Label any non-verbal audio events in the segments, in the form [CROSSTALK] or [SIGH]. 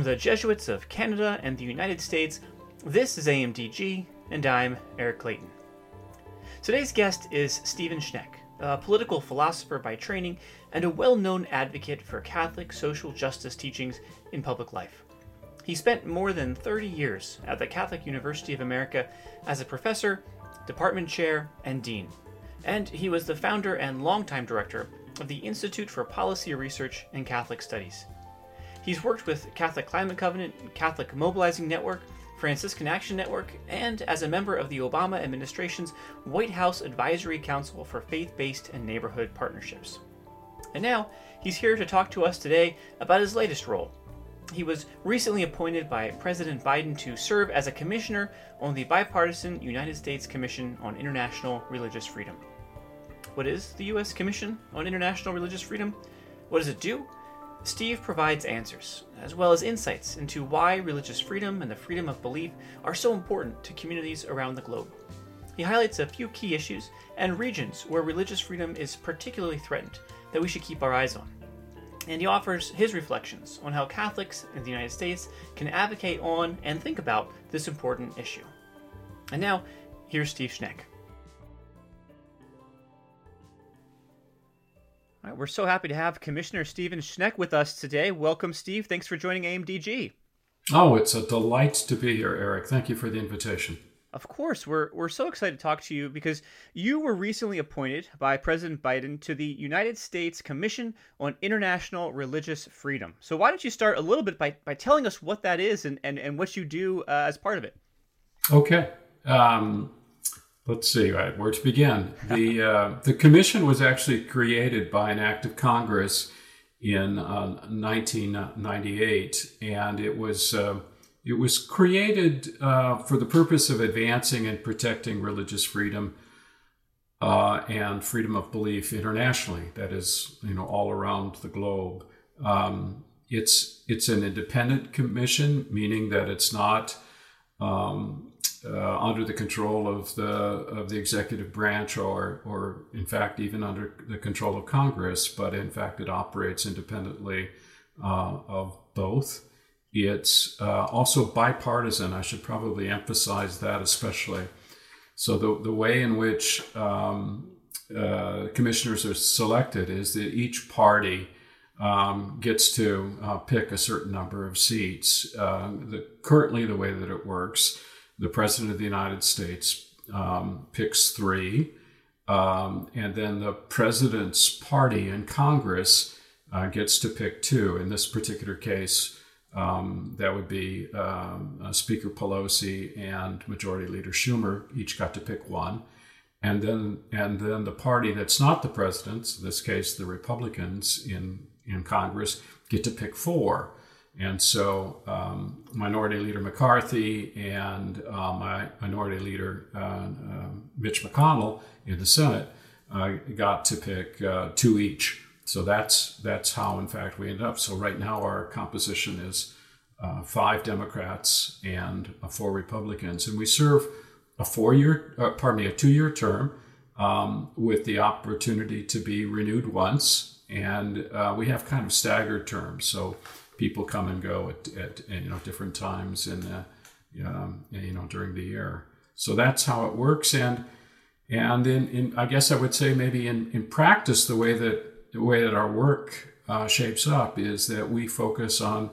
From the Jesuits of Canada and the United States, this is AMDG, and I'm Eric Clayton. Today's guest is Stephen Schneck, a political philosopher by training and a well known advocate for Catholic social justice teachings in public life. He spent more than 30 years at the Catholic University of America as a professor, department chair, and dean, and he was the founder and longtime director of the Institute for Policy Research and Catholic Studies. He's worked with Catholic Climate Covenant, Catholic Mobilizing Network, Franciscan Action Network, and as a member of the Obama administration's White House Advisory Council for Faith Based and Neighborhood Partnerships. And now, he's here to talk to us today about his latest role. He was recently appointed by President Biden to serve as a commissioner on the bipartisan United States Commission on International Religious Freedom. What is the U.S. Commission on International Religious Freedom? What does it do? Steve provides answers, as well as insights into why religious freedom and the freedom of belief are so important to communities around the globe. He highlights a few key issues and regions where religious freedom is particularly threatened that we should keep our eyes on. And he offers his reflections on how Catholics in the United States can advocate on and think about this important issue. And now, here's Steve Schneck. All right, we're so happy to have Commissioner Stephen Schneck with us today. Welcome, Steve. Thanks for joining AMDG. Oh, it's a delight to be here, Eric. Thank you for the invitation. Of course, we're, we're so excited to talk to you because you were recently appointed by President Biden to the United States Commission on International Religious Freedom. So, why don't you start a little bit by, by telling us what that is and, and, and what you do uh, as part of it? Okay. Um, let's see, right, where to begin. The, [LAUGHS] uh, the commission was actually created by an act of Congress in uh, 1998, and it was, uh, it was created uh, for the purpose of advancing and protecting religious freedom uh, and freedom of belief internationally, that is, you know, all around the globe. Um, it's, it's an independent commission, meaning that it's not um, uh, under the control of the of the executive branch, or or in fact even under the control of Congress, but in fact it operates independently uh, of both. It's uh, also bipartisan. I should probably emphasize that especially. So the the way in which um, uh, commissioners are selected is that each party. Um, gets to uh, pick a certain number of seats. Uh, the, currently, the way that it works the President of the United States um, picks three, um, and then the President's party in Congress uh, gets to pick two. In this particular case, um, that would be um, uh, Speaker Pelosi and Majority Leader Schumer each got to pick one, and then and then the party that's not the president's, in this case the Republicans in in Congress, get to pick four. And so, um, Minority Leader McCarthy and uh, my Minority Leader uh, uh, Mitch McConnell in the Senate uh, got to pick uh, two each. So that's that's how, in fact, we end up. So right now, our composition is uh, five Democrats and four Republicans, and we serve a four-year, pardon me, a two-year term um, with the opportunity to be renewed once, and we have kind of staggered terms. So people come and go at, at, you know different times in the, um, you know during the year. So that's how it works, and and in, in I guess I would say maybe in, in practice the way that the way that our work uh, shapes up is that we focus on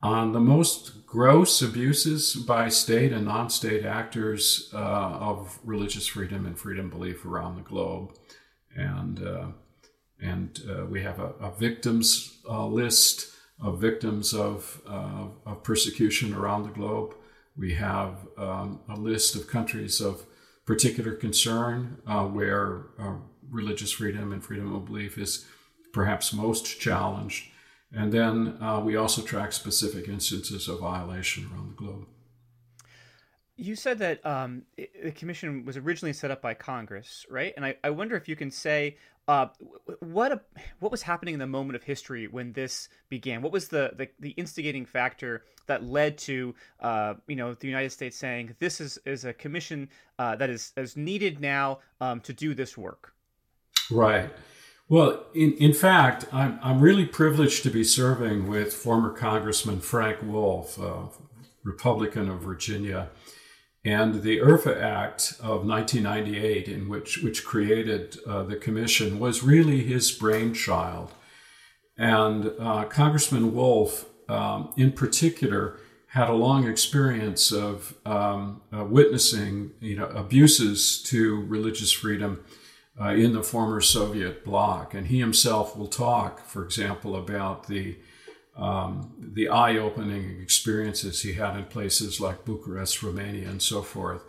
on the most gross abuses by state and non-state actors uh, of religious freedom and freedom belief around the globe, and uh, and uh, we have a, a victims uh, list of victims of, uh, of persecution around the globe. We have um, a list of countries of particular concern uh, where uh, religious freedom and freedom of belief is perhaps most challenged. And then uh, we also track specific instances of violation around the globe. You said that um, the commission was originally set up by Congress, right? And I, I wonder if you can say uh, what a, what was happening in the moment of history when this began? What was the the, the instigating factor that led to uh, you know the United States saying this is is a commission uh, that is is needed now um, to do this work? Right. Well, in, in fact, I'm, I'm really privileged to be serving with former Congressman Frank Wolf, Republican of Virginia. And the IRFA Act of 1998, in which, which created uh, the commission, was really his brainchild. And uh, Congressman Wolf, um, in particular, had a long experience of um, uh, witnessing you know, abuses to religious freedom uh, in the former Soviet bloc. And he himself will talk, for example, about the, um, the eye opening experiences he had in places like Bucharest, Romania, and so forth.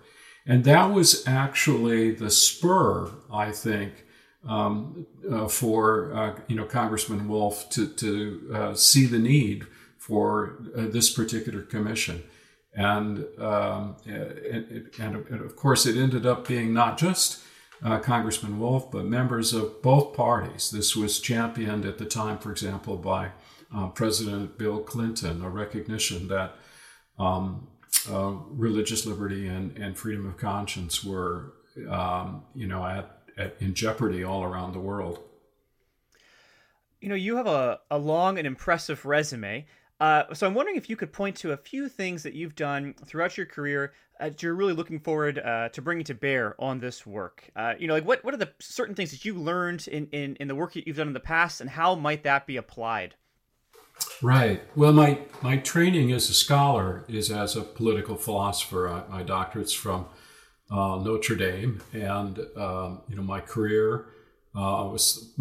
And that was actually the spur, I think, um, uh, for uh, you know Congressman Wolf to, to uh, see the need for uh, this particular commission. And, um, and, and, of course, it ended up being not just uh, Congressman Wolf, but members of both parties. This was championed at the time, for example, by uh, President Bill Clinton, a recognition that um, uh, religious liberty and, and freedom of conscience were, um, you know, at, at, in jeopardy all around the world. You know, you have a, a long and impressive resume. Uh, so I'm wondering if you could point to a few things that you've done throughout your career that you're really looking forward uh, to bringing to bear on this work. Uh, you know, like what what are the certain things that you learned in, in in the work that you've done in the past, and how might that be applied? Right. Well, my my training as a scholar is as a political philosopher. I, my doctorate's from uh, Notre Dame, and um, you know my career. Uh, was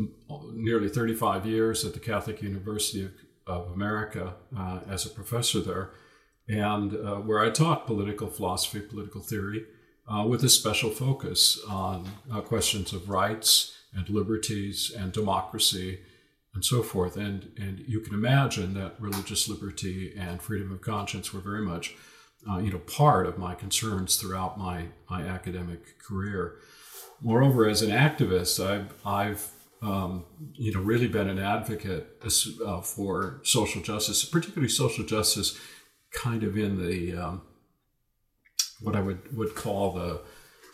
nearly 35 years at the Catholic University of of America uh, as a professor there, and uh, where I taught political philosophy, political theory, uh, with a special focus on uh, questions of rights and liberties and democracy and so forth. And, and you can imagine that religious liberty and freedom of conscience were very much uh, you know, part of my concerns throughout my, my academic career. Moreover, as an activist, I've, I've um, you know, really been an advocate uh, for social justice, particularly social justice, kind of in the um, what I would would call the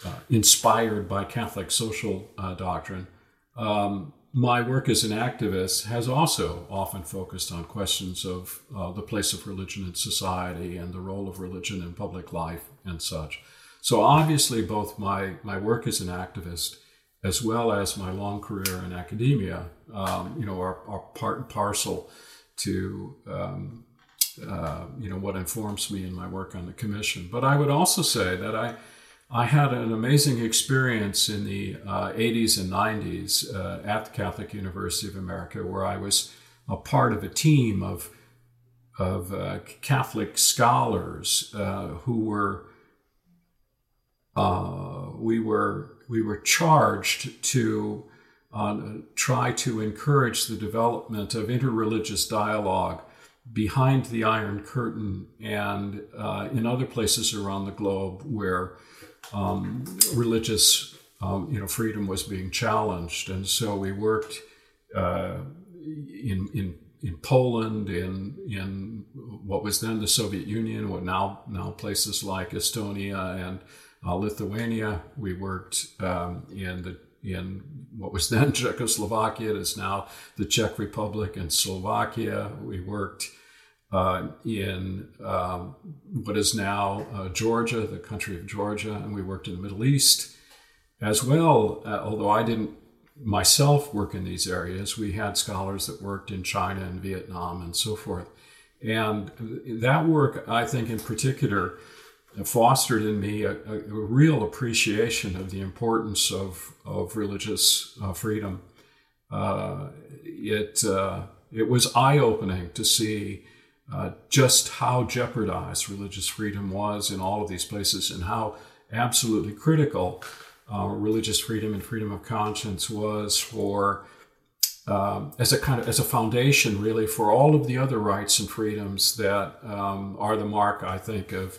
uh, inspired by Catholic social uh, doctrine. Um, my work as an activist has also often focused on questions of uh, the place of religion in society and the role of religion in public life and such. So obviously, both my my work as an activist as well as my long career in academia, um, you know, are, are, part and parcel to, um, uh, you know, what informs me in my work on the commission. But I would also say that I, I had an amazing experience in the uh, 80s and 90s uh, at the Catholic University of America, where I was a part of a team of, of uh, Catholic scholars uh, who were, uh, we were we were charged to uh, try to encourage the development of interreligious dialogue behind the Iron Curtain and in other places around the globe where um, religious um, you know, freedom was being challenged. And so we worked uh, in, in, in Poland, in, in what was then the Soviet Union, what now, now places like Estonia and uh, Lithuania. We worked um, in the in what was then [LAUGHS] Czechoslovakia. It is now the Czech Republic and Slovakia. We worked uh, in um, what is now uh, Georgia, the country of Georgia, and we worked in the Middle East as well. Uh, although I didn't myself work in these areas, we had scholars that worked in China and Vietnam and so forth. And that work, I think, in particular, fostered in me a, a, real appreciation of the importance of, of religious uh, freedom. Uh, it, uh, it was eye opening to see uh, just how jeopardized religious freedom was in all of these places and how absolutely critical uh, religious freedom and freedom of conscience was for. Um, as a kind of as a foundation, really, for all of the other rights and freedoms that um, are the mark, I think, of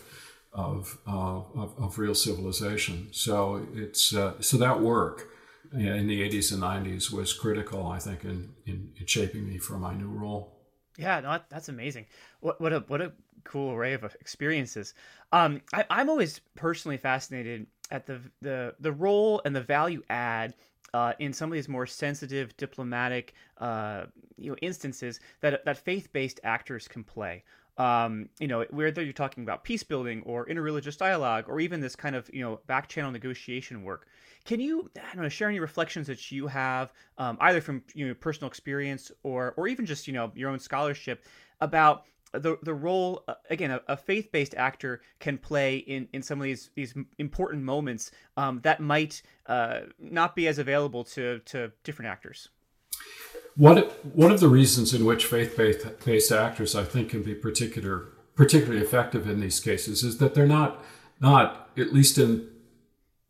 of, uh, of, of, real civilization. So it's uh, so that work in the 80s and 90s was critical, I think, in, in, in shaping me for my new role. Yeah, no, that's amazing. What what a what a cool array of experiences. Um, I, I'm always personally fascinated at the the the role and the value add uh, in some of these more sensitive diplomatic uh, you know instances that that faith-based actors can play. Um, you know, whether you're talking about peace building or interreligious dialogue, or even this kind of you know back channel negotiation work. Can you I don't know share any reflections that you have um, either from you know personal experience or or even just you know your own scholarship about the the role uh, again a, a faith based actor can play in, in some of these these important moments um, that might uh, not be as available to to different actors. One one of the reasons in which faith based actors I think can be particular particularly effective in these cases is that they're not not at least in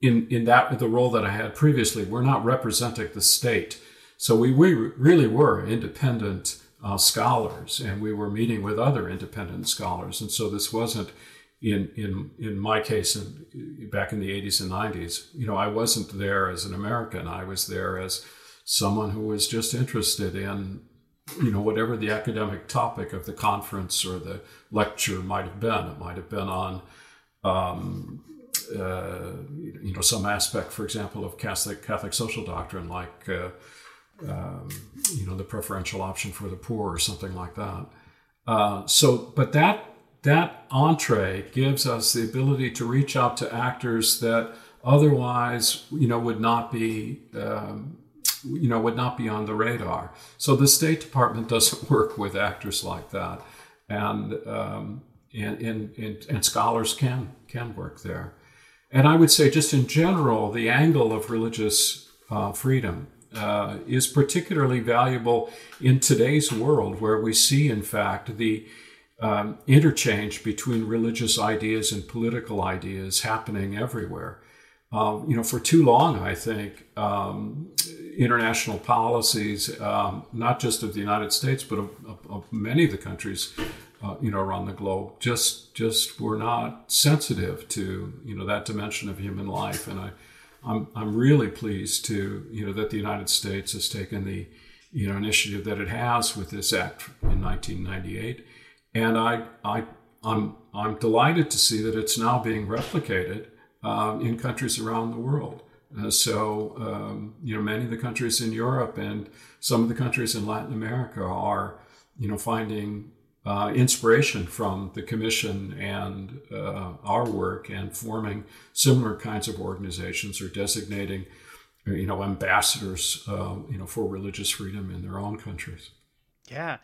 in in that the role that I had previously we're not representing the state so we we really were independent uh, scholars, and we were meeting with other independent scholars. And so this wasn't in in in my case in, back in the 80s and 90s. You know, I wasn't there as an American. I was there as someone who was just interested in you know whatever the academic topic of the conference or the lecture might have been. It might have been on. Um, uh, you know, some aspect, for example, of Catholic Catholic social doctrine, like uh, um, you know, the preferential option for the poor or something like that. Uh, so, but that that entree gives us the ability to reach out to actors that otherwise, you know, would not be, um, you know, would not be on the radar. So the State Department [LAUGHS] doesn't work with actors like that, and um, and, and, and, and scholars can can work there. And I would say, just in general, the angle of religious uh, freedom uh, is particularly valuable in today's world where we see, in fact, the um, interchange between religious ideas and political ideas happening everywhere. Um, you know, for too long, I think um, international policies, um, not just of the United States, but of, of, of many of the countries, uh, you know, around the globe, just just were not sensitive to you know that dimension of human life, and I I'm, I'm really pleased to, you know, that the United States has taken the, you know, initiative that it has with this act in 1998. And I, I, I'm, I'm delighted to see that it's now being replicated um, in countries around the world. Uh, so, um, you know, many of the countries in Europe and some of the countries in Latin America are, you know, finding uh, inspiration from the commission and uh, our work and forming similar kinds of organizations or designating you know ambassadors uh, you know for religious freedom in their own countries. Yeah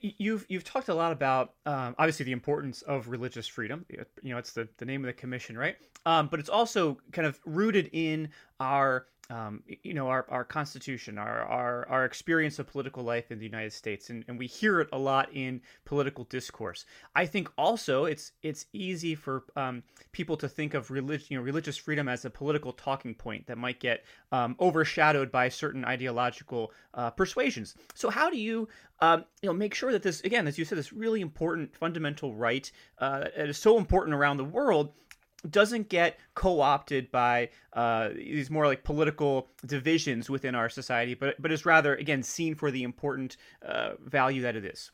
you've you've talked a lot about um, obviously the importance of religious freedom. You know it's the, the name of the commission right? Um, but it's also kind of rooted in our um, you know our, our constitution our, our our experience of political life in the united states. And, and we hear it a lot in political discourse. I think also it's it's easy for um, people to think of religion you know religious freedom as a political talking point that might get um, overshadowed by certain ideological uh, persuasions. So how do you um, you know make sure that this again as you said this really important fundamental right uh, that is so important around the world doesn't get co-opted by uh, these more like political divisions within our society, but but is rather again seen for the important uh, value that it is.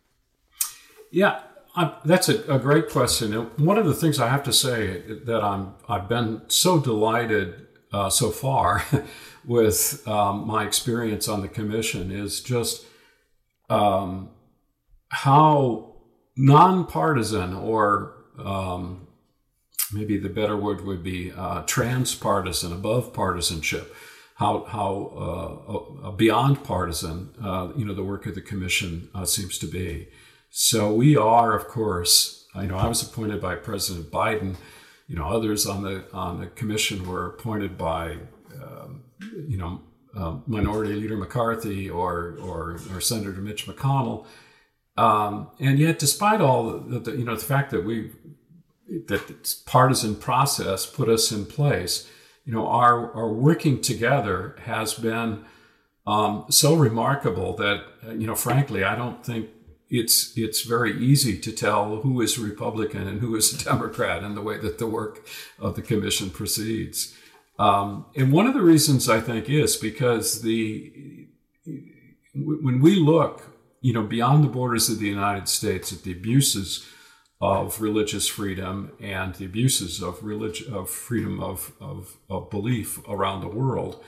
Yeah, I, that's a, a, great question. one of the things I have to say that I'm I've been so delighted uh, so far [LAUGHS] with um, my experience on the commission is just um, how nonpartisan or um, maybe the better word would be uh, transpartisan, above partisanship, how how uh, beyond partisan, uh, you know, the work of the commission uh, seems to be. So we are, of course, you know, I was appointed by President Biden. You know, others on the on the commission were appointed by, um, you know, uh, Minority Leader McCarthy or or, or Senator Mitch McConnell. Um, and yet, despite all the, the, you know the fact that we that partisan process put us in place. You know, our, our working together has been um, so remarkable that, uh, you know, frankly, I don't think it's it's very easy to tell who is a Republican and who is a [LAUGHS] Democrat in the way that the work of the commission proceeds. Um, and one of the reasons I think is because the when we look, you know, beyond the borders of the United States at the abuses of religious freedom and the abuses of religion of freedom of, of, of belief around the world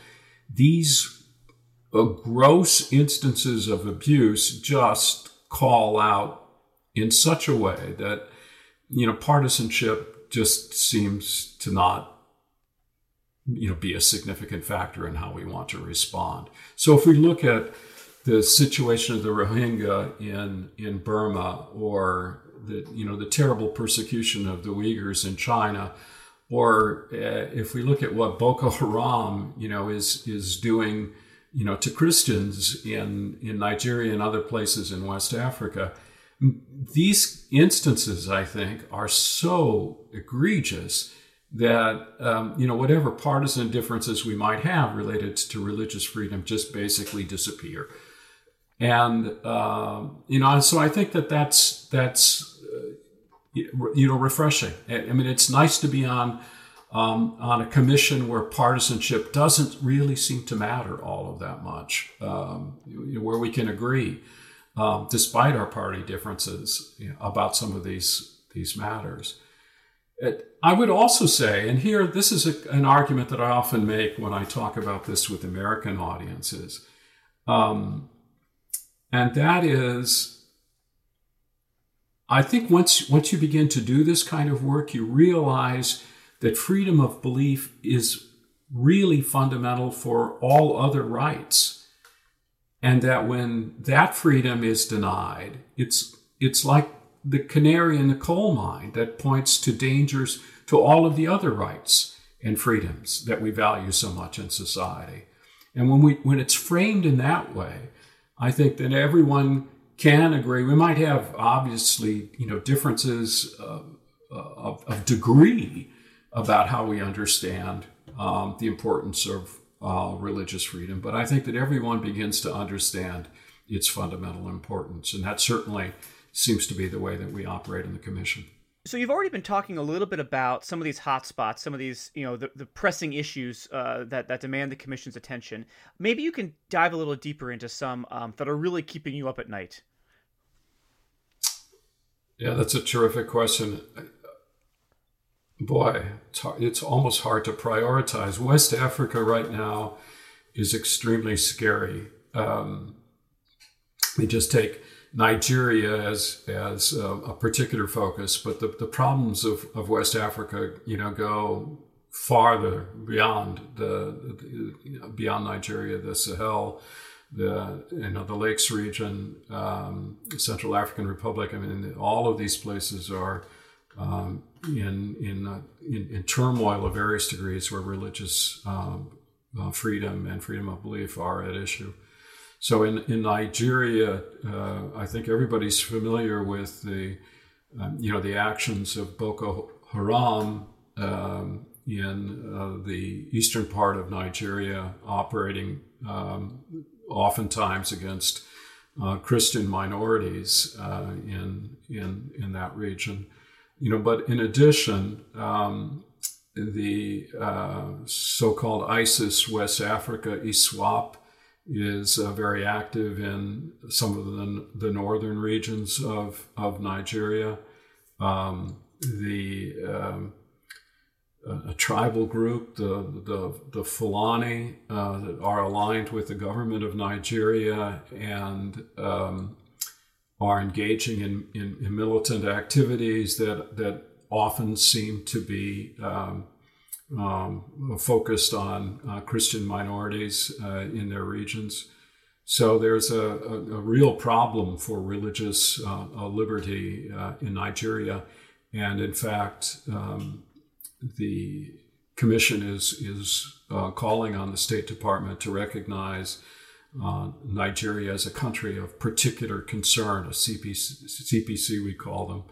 these uh, gross instances of abuse just call out in such a way that you know partisanship just seems to not you know be a significant factor in how we want to respond. So if we look at the situation of the Rohingya in in Burma or the you know the terrible persecution of the Uyghurs in China or uh, if we look at what Boko Haram you know is is doing you know to Christians in in Nigeria and other places in West Africa these instances I think are so egregious that um, you know whatever partisan differences we might have related to religious freedom just basically disappear. And uh, you know so i think that that's that's uh, you know refreshing. I mean it's nice to be on um, on a commission where partisanship doesn't really seem to matter all of that much um, where we can agree um, despite our party differences you know, about some of these these matters I would also say, and here this is a, an argument that I often make when I talk about this with American audiences, um, and that is, I think once once you begin to do this kind of work, you realize that freedom of belief is really fundamental for all other rights, and that when that freedom is denied, it's it's like the canary in the coal mine that points to dangers to all of the other rights and freedoms that we value so much in society. And when we when it's framed in that way, I think that everyone can agree. We might have obviously, you know, differences uh, of, of, degree about how we understand um, the importance of uh, religious freedom, but I think that everyone begins to understand its fundamental importance, and that certainly seems to be the way that we operate in the commission. So you've already been talking a little bit about some of these hotspots, some of these, you know, the, the pressing issues uh, that that demand the commission's attention. Maybe you can dive a little deeper into some um, that are really keeping you up at night. Yeah, that's a terrific question. Boy, it's, almost hard to prioritize. West Africa right now is extremely scary. Um, we just take Nigeria as as a, a, particular focus, but the, the problems of, of West Africa, you know, go farther beyond the, the beyond Nigeria, the Sahel, the you know the Lakes region, um, Central African Republic. I mean, all of these places are um, in in, uh, in, in turmoil of various degrees, where religious um, uh, freedom and freedom of belief are at issue. So in, in Nigeria, uh, I think everybody's familiar with the, um, you know, the actions of Boko Haram um, in uh, the eastern part of Nigeria, operating um, oftentimes against uh, Christian minorities uh, in, in, in that region. You know, but in addition, um, the uh, so-called ISIS West Africa ISWAP is uh, very active in some of the, the northern regions of, of Nigeria. Um, the um, a, tribal group, the the, the Fulani, uh, that are aligned with the government of Nigeria and um, are engaging in, in, in, militant activities that that often seem to be um, um, focused on uh, Christian minorities uh, in their regions. So there's a, a, a real problem for religious uh, uh liberty uh, in Nigeria. And in fact, um, the commission is, is uh, calling on the State Department to recognize Nigeria as a country of particular concern, a CPC, CPC we call them,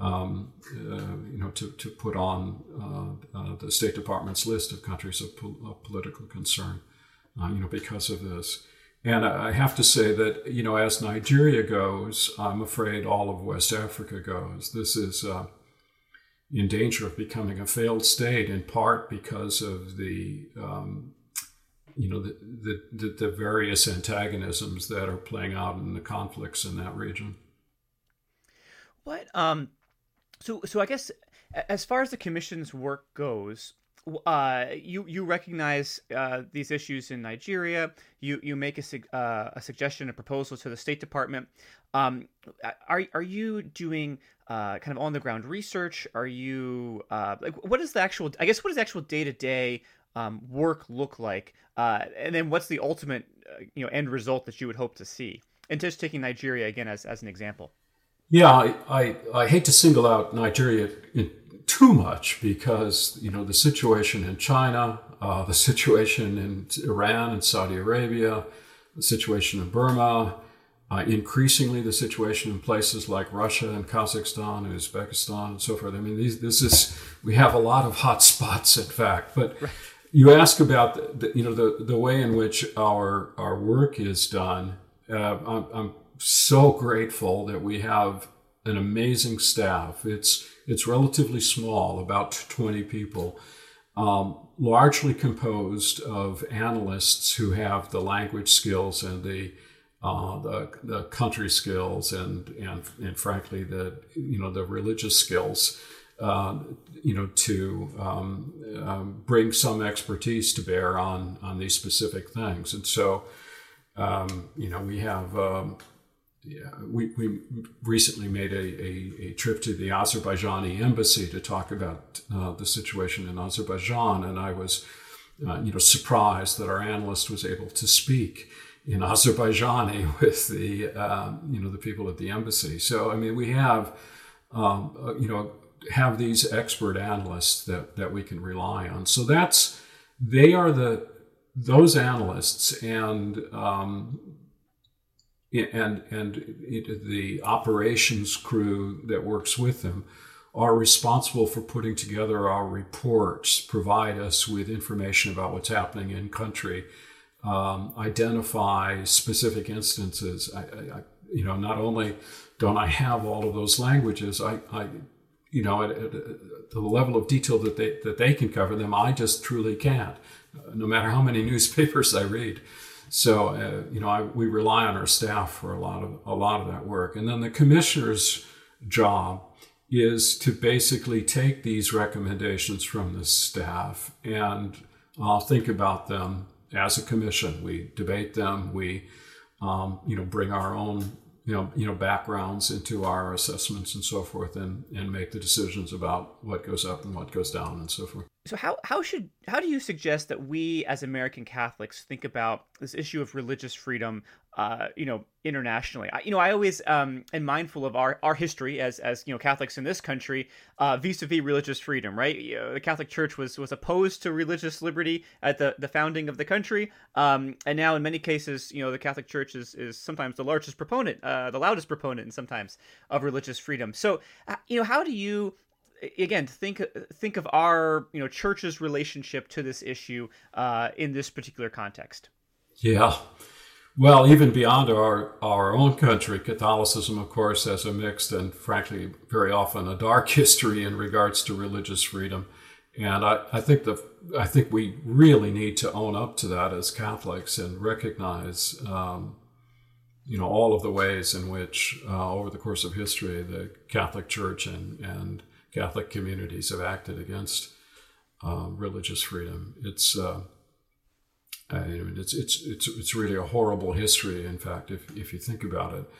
um, uh, you know, to, to put on uh, uh, the State Department's list of countries of, of political concern, uh, you know, because of this. And I have to say that, you know, as Nigeria goes, I'm afraid all of West Africa goes. This is uh, in danger of becoming a failed state, in part because of the, um, you know, the, the, the various antagonisms that are playing out in the conflicts in that region. What um, so, so I guess as far as the commission's work goes, uh, you you recognize uh, these issues in Nigeria. You you make a, uh, a suggestion, a proposal to the State Department. Um, are are you doing uh, kind of on the ground research? Are you uh, like what is the actual? I guess what does actual day to day work look like? Uh, and then what's the ultimate you know end result that you would hope to see? And just taking Nigeria again as as an example. Yeah, I, I, I hate to single out Nigeria in, too much because you know the situation in China, uh, the [LAUGHS] situation in Iran and Saudi Arabia, the situation in Burma, uh, increasingly the situation in places like Russia and Kazakhstan and Uzbekistan and so forth. I mean, these, this is we have a lot of hot [LAUGHS] spots, in fact. But right. you ask about the, you know the the way in which our our work is done. Uh, I'm, I'm so grateful that we have an amazing staff. It's it's relatively small, about 20 people, um, largely composed of analysts who have the language skills and the uh, the, the country skills and, and and frankly the you know the religious skills uh, you know to um, um, bring some expertise to bear on on these specific things and so um, you know we have um, yeah, we, we recently made a, a, a, trip to the Azerbaijani embassy to talk about uh, the situation in Azerbaijan, and I was, uh, you know, surprised that our analyst was able to speak in Azerbaijani [LAUGHS] with the, um, you know, the people at the embassy. So, I mean, we have, um, uh, you know, have these expert analysts that that we can rely on. So that's they are the those analysts and um, and and it, the operations crew that works with them are responsible for putting together our reports, provide us with information about what's happening in country, um, identify specific instances. I, I, you know, not only don't I have all of those languages, I, I you know, at, at, at, the level of detail that they that they can cover them, I just truly can't. no matter how many [LAUGHS] newspapers I read. So, uh, you know, I, we rely on our staff for a lot of a lot of that work. And then the commissioner's job is to basically take these recommendations from the staff and uh, think about them as a commission. We debate them. We, um, you know, bring our own you know, you know, backgrounds into our assessments and so forth, and and make the decisions about what goes up and what goes down and so forth. So how how should how do you suggest that we as American Catholics think about this issue of religious freedom, uh, you know, internationally? I, you know, I always um, am mindful of our, our history as as you know Catholics in this country uh, vis-a-vis religious freedom, right? You know, the Catholic Church was was opposed to religious liberty at the, the founding of the country, um, and now in many cases, you know, the Catholic Church is, is sometimes the largest proponent, uh, the loudest proponent, sometimes of religious freedom. So, uh, you know, how do you again think think of our you know church's relationship to this issue uh, in this particular context. Yeah. Well even beyond our our own country catholicism of course has a mixed and frankly very often a dark [LAUGHS] history in regards to religious freedom. And I, I think the I think we really need to own up to that as Catholics and recognize um, you know all of the ways in which uh, over the course of history the Catholic Church and and Catholic communities have acted against uh, religious freedom. It's uh, I mean, it's it's it's it's really a horrible history. In fact, if if you think about it,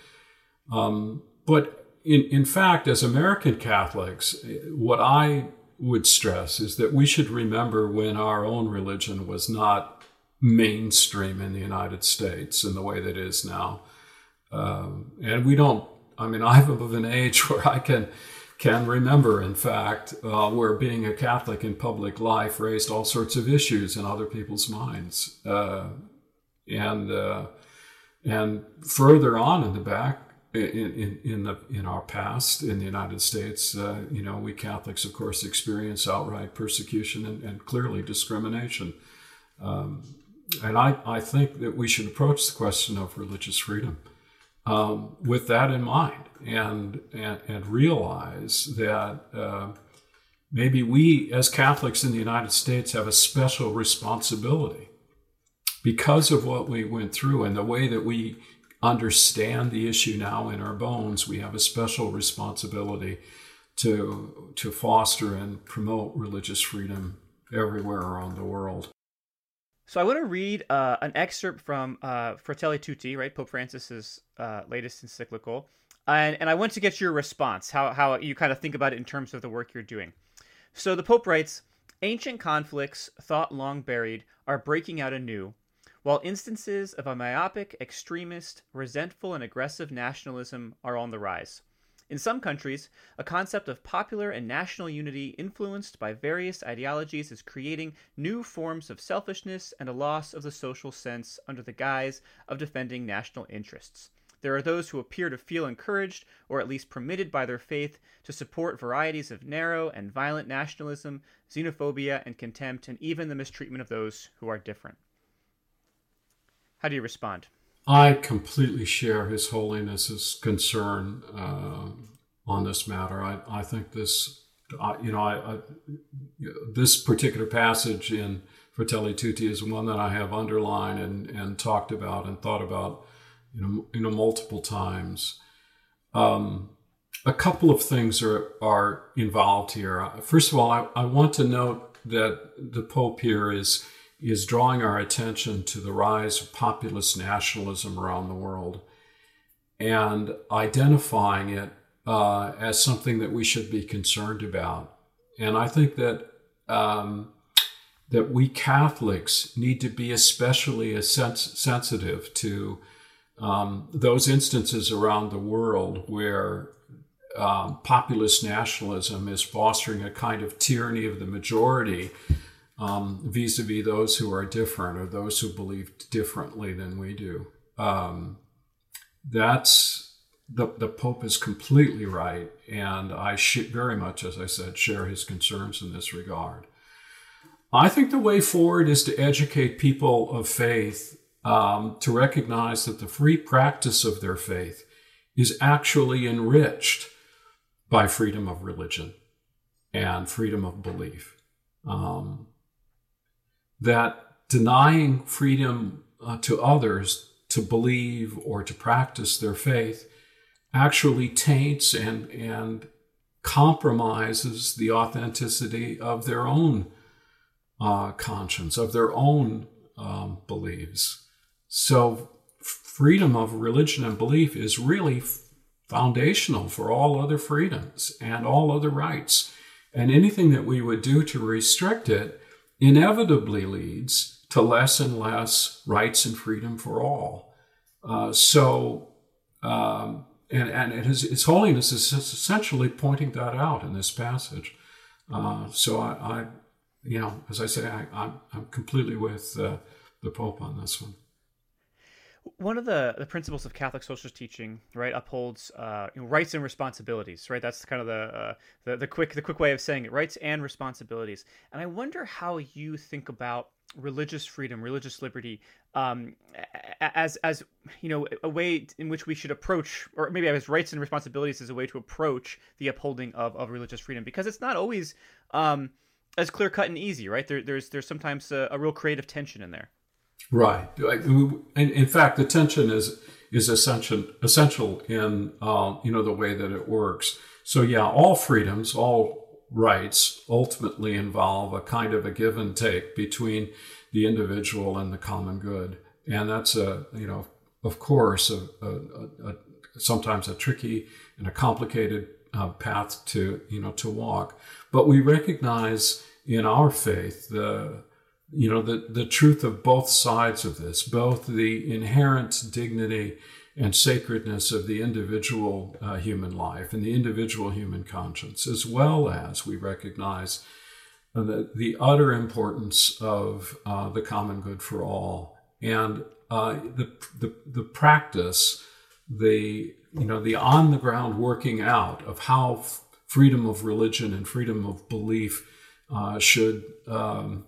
um, but in in fact, as American Catholics, what I would stress is that we should remember when our own religion was not mainstream in the United States in the way that it is now, um, and we don't. I mean, [LAUGHS] I'm of an age where I can can remember, in fact, uh, where being a Catholic in public life raised all sorts of issues in other people's minds. Uh, and uh, and further on in the back, in, in, in, the in our past in the United States, uh, you know, we Catholics, of course, experience outright persecution and, and clearly discrimination. Um, and I, I think that we should approach the question of religious freedom um, with that in mind and, and, and realize that uh, maybe we as Catholics in the United States have a special responsibility because of what we went through and the way that we understand the issue now in our bones. We have a special responsibility to, to foster and promote religious freedom everywhere around the world. So I want to read uh, an excerpt from uh, Fratelli Tutti, right, Pope Francis's uh, latest encyclical, and and I want to get your response, how how you kind of think about it in terms of the work you're doing. So the Pope writes, ancient conflicts, thought long buried, are breaking out anew, while instances of a myopic, extremist, resentful, and aggressive nationalism are on the rise. In some countries, a concept of popular and national unity influenced by various ideologies is creating new forms of selfishness and a loss of the social sense under the guise of defending national interests. There are those who appear to feel encouraged, or at least permitted by their faith, to support varieties of narrow and violent nationalism, xenophobia, and contempt, and even the mistreatment of those who are different. How do you respond? I completely share His Holiness's concern uh, on this matter. I, I think this, you know, I, this particular passage in Fratelli Tutti is one that I have underlined and, and talked about and thought about, you know, you know multiple times. Um, a couple of things are, are involved here. First of all, I, I want to note that the Pope here is is drawing our attention to the rise of populist nationalism around the world and identifying it uh, as something that we should be concerned about. And I think that um, that we Catholics need to be especially sens- sensitive to um, those instances around the world where um, populist nationalism is fostering a kind of tyranny of the majority vis a vis those who are different or those who believe differently than we do. Um, that's the, the Pope is completely right. And I sh- very much, as I said, share his concerns in this regard. I think the way forward is to educate people of faith um, to recognize that the free practice of their faith is actually enriched by freedom of religion and freedom of belief. Um, that denying freedom uh, to others to believe or to practice their faith actually taints and, and compromises the authenticity of their own uh, conscience, of their own um, beliefs. So, freedom of religion and belief is really foundational for all other freedoms and all other rights. And anything that we would do to restrict it inevitably leads to less and less rights and freedom for all. Uh, so, um, and, and his, Holiness is essentially pointing that out in this passage. Uh, so I, I, you know, as I say, I, I'm, I'm completely with uh, the Pope on this one one of the, the principles of Catholic social teaching, right, upholds uh, you know, rights and responsibilities, right? That's kind of the, uh, the the quick the quick way of saying it, rights and responsibilities. And I wonder how you think about religious freedom, religious liberty, um, as as you know, a way in which we should approach, or maybe as rights and responsibilities as a way to approach the upholding of, of religious freedom, because it's not always um, as clear cut and easy, right? There, there's there's sometimes a, a real creative tension in there. Right. In, fact, attention is is essential essential in uh, you know the way that it works. So yeah, all freedoms, all rights ultimately involve a kind of a give and take between the individual and the common good, and that's a you know of course a, a, a sometimes a tricky and a complicated uh, path to you know to walk. But we recognize in our faith the you know the, the truth of both sides of this both the inherent dignity and sacredness of the individual uh, human life and the individual human conscience as well as we recognize uh, the, the utter importance of uh, the common good for all and uh, the, the, the practice the you know the on the ground working out of how f- freedom of religion and freedom of belief uh, should um,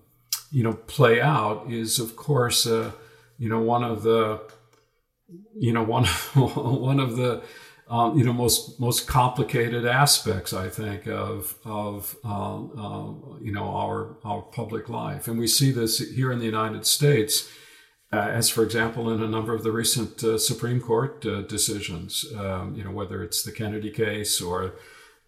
you know play out is of course uh, you know one of the you know [LAUGHS] one one of the um, you know most most complicated aspects I think of of uh, uh, you know our our public life. And we see this here in the United States uh, as for example in a number of the recent uh, Supreme Court uh, decisions um, you know whether it's the Kennedy case or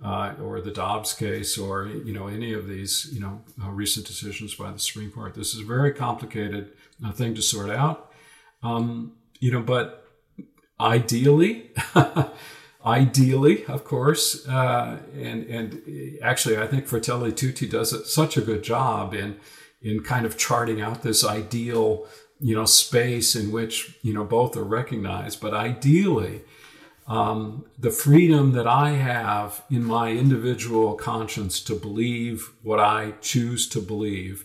uh, or the Dobbs case, or you know any of these you know uh, recent decisions by the Supreme Court. This is a very complicated uh, thing to sort out. Um, you know, but ideally. [LAUGHS] ideally, of course, uh, and and actually, I think Fratelli Tutti does such a good job in in kind of charting out this ideal, you know, space in which you know both are recognized. But ideally, um, the freedom that I have in my individual conscience to believe what I choose to believe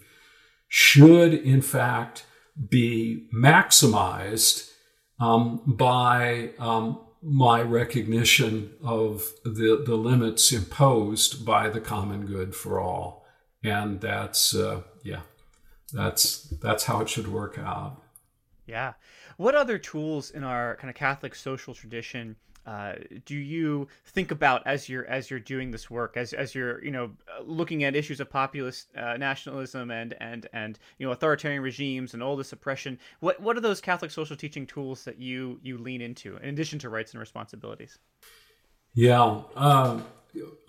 should, in fact, be maximized um, by um, my recognition of the, the limits imposed by the common good for all. And that's, uh, yeah, that's, that's how it should work out. Yeah. What other tools in our kind of Catholic social tradition uh, do you think about as you're as you're doing this work as as you're you know looking at issues of populist uh, nationalism and and and you know authoritarian regimes and all this oppression? What what are those catholic social teaching tools that you you lean into in addition to rights and responsibilities? Yeah uh,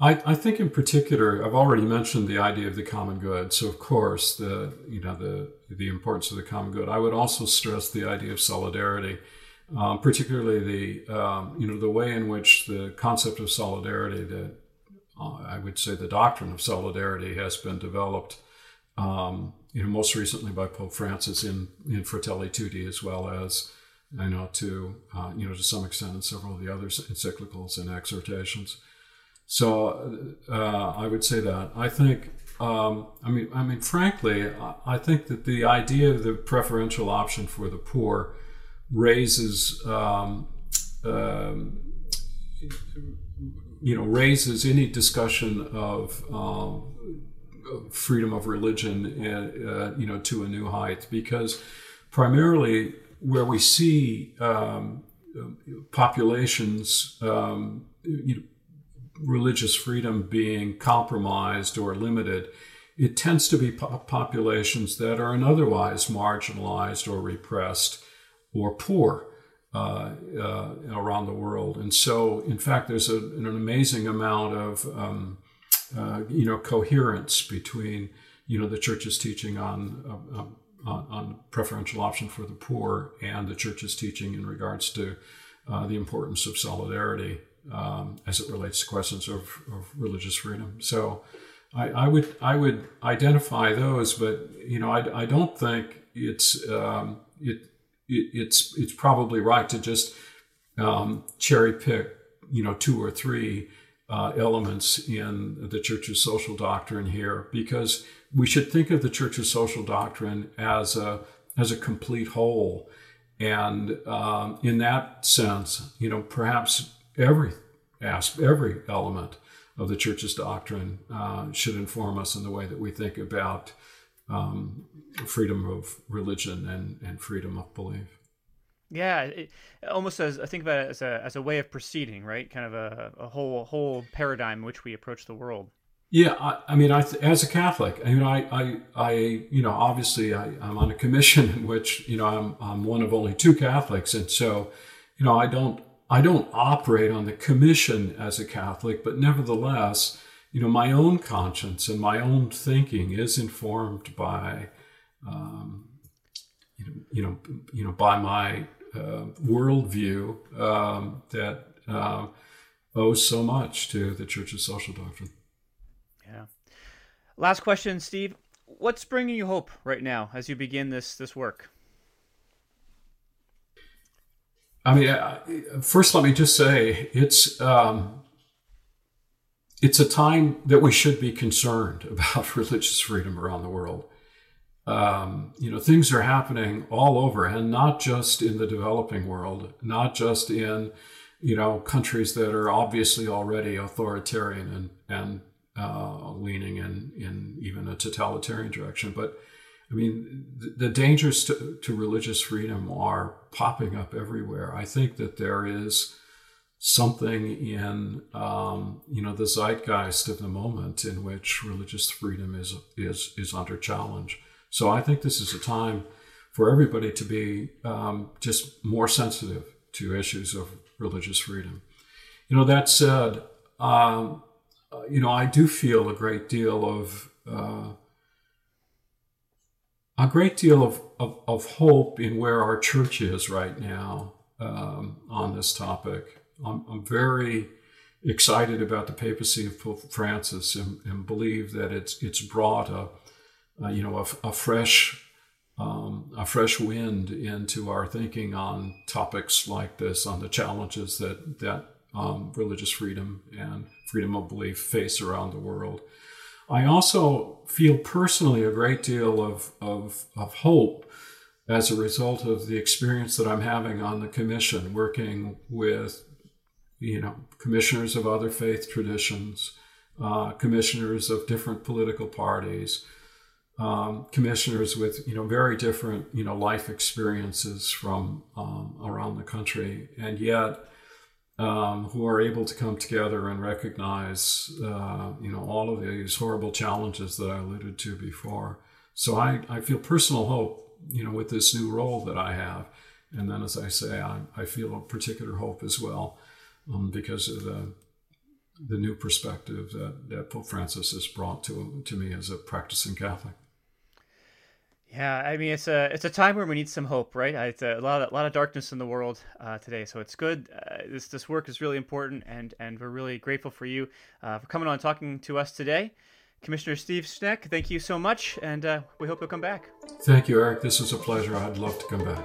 I, I think in particular i've already mentioned the idea of the common good so of course the you know the the importance of the common good i would also stress the idea of solidarity um, particularly the um, you know the way in which the concept of solidarity, that uh, I would say the doctrine of solidarity has been developed. Um, you know, most recently by Pope Francis in in Fratelli Tutti, as well as I know to uh, you know to some extent in several of the other encyclicals and exhortations. So uh, I would say that. I think um, I mean I mean frankly I think that the idea of the preferential option for the poor raises um, um, you know raises any discussion of um, freedom of religion uh, you know to a new height. Because primarily where we see um, populations um, you know, religious freedom being compromised or limited it tends to be po- populations that are otherwise marginalized or repressed or poor uh, uh, around the world. And so, in fact, there's a, an amazing amount of um, uh, you know coherence between you know the church's teaching on, uh, um, on, on preferential option for the poor and the church's teaching in regards to uh, the importance of solidarity um, as it relates to questions of, of religious freedom. So. I, I, would I would identify those, but you know I, I don't think it's um, it it, it's it's probably right to just um, cherry pick, you know, two or three uh, elements in the church's social doctrine here, because we should think of the church's social doctrine as a as a complete whole, and um, in that sense, you know, perhaps every ask every element of the church's doctrine uh, should inform us in the way that we think about um, freedom of religion and, and freedom of belief. Yeah, it, almost as I think about it as a as a way of proceeding, right? Kind of a, a whole whole paradigm in which we approach the world. Yeah, I, I mean, I, as a Catholic, I mean, I, I, I you know, obviously, I, am on a commission [LAUGHS] in which, you know, I'm, I'm one of only two Catholics, and so, you know, I don't, I don't operate on the commission as a Catholic, but nevertheless, you know, my own conscience and my own thinking is informed by, um, you know, you know, you know, by my uh, worldview um, that uh, owes so much to the church's social doctrine. Yeah. Last question, Steve. What's bringing you hope right now as you begin this this work? I mean, first, let me just say it's um, it's a time that we should be concerned [LAUGHS] about religious freedom around the world um, you know, things are happening all over, and not just in the developing world, not just in, you know, countries that are obviously already authoritarian and and uh, leaning in in even a totalitarian direction. But I mean, the, dangers to, to religious freedom are popping up everywhere. I think that there is something in um, you know the zeitgeist of the moment in which religious freedom is is is under challenge. So I think this is a time for everybody to be um, just more sensitive to issues of religious freedom. You know, that said, um, you know, I do feel a great deal of uh, a great deal of, of, of, hope in where our church is right now um, on this topic. I'm, I'm, very excited about the papacy of Pope Francis and, and believe that it's it's brought a, a you know a, a fresh um, a fresh wind into our thinking on topics like this, on the challenges that that um, religious freedom and freedom of belief face around the world. I also feel personally a great deal of, of, of hope as a result of the experience that I'm having on the commission, working with you know commissioners of other faith traditions, uh, commissioners of different political parties, um, commissioners with you know very different you know life experiences from um, around the country, and yet um, who are able to come together and recognize, uh, you know, all of these horrible challenges that I alluded to before. So I, I feel personal hope, you know, with this new role that I have. And then, as I say, I, I feel a particular hope as well um, because of the, the new perspective that, that Pope Francis has brought to, to me as a practicing Catholic. Yeah, I mean it's a it's a time where we need some hope, right? It's a lot of, a lot of darkness in the world uh, today, so it's good. Uh, this this work is really important, and and we're really grateful for you uh, for coming on and talking to us today, Commissioner Steve Schneck. Thank you so much, and uh, we hope you'll come back. Thank you, Eric. This was a pleasure. I'd love to come back.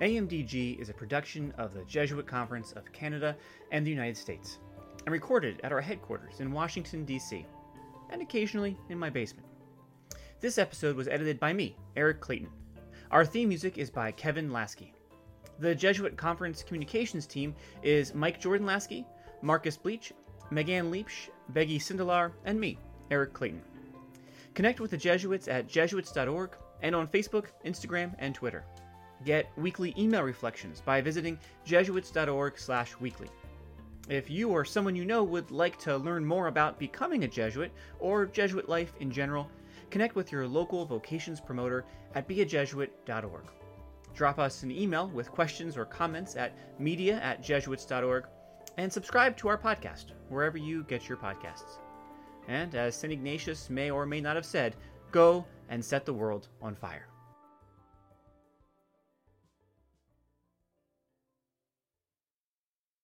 AMDG is a production of the Jesuit Conference of Canada and the United States and recorded at our headquarters in Washington, D.C., and occasionally in my basement. This episode was edited by me, Eric Clayton. Our theme music is by Kevin Laskey. The Jesuit Conference communications team is Mike Jordan Laskey, Marcus Bleech, Megan Leapsh, Becky Sindelar, and me, Eric Clayton. Connect with the Jesuits at jesuits.org and on Facebook, Instagram, and Twitter. Get weekly email reflections by visiting jesuits.org/weekly. If you or someone you know would like to learn more about becoming a Jesuit or Jesuit life in general, connect with your local vocations promoter at beajesuit.org. Drop us an email with questions or comments at media at jesuits.org and subscribe to our podcast wherever you get your podcasts. And as St. Ignatius may or may not have said, go and set the world on fire.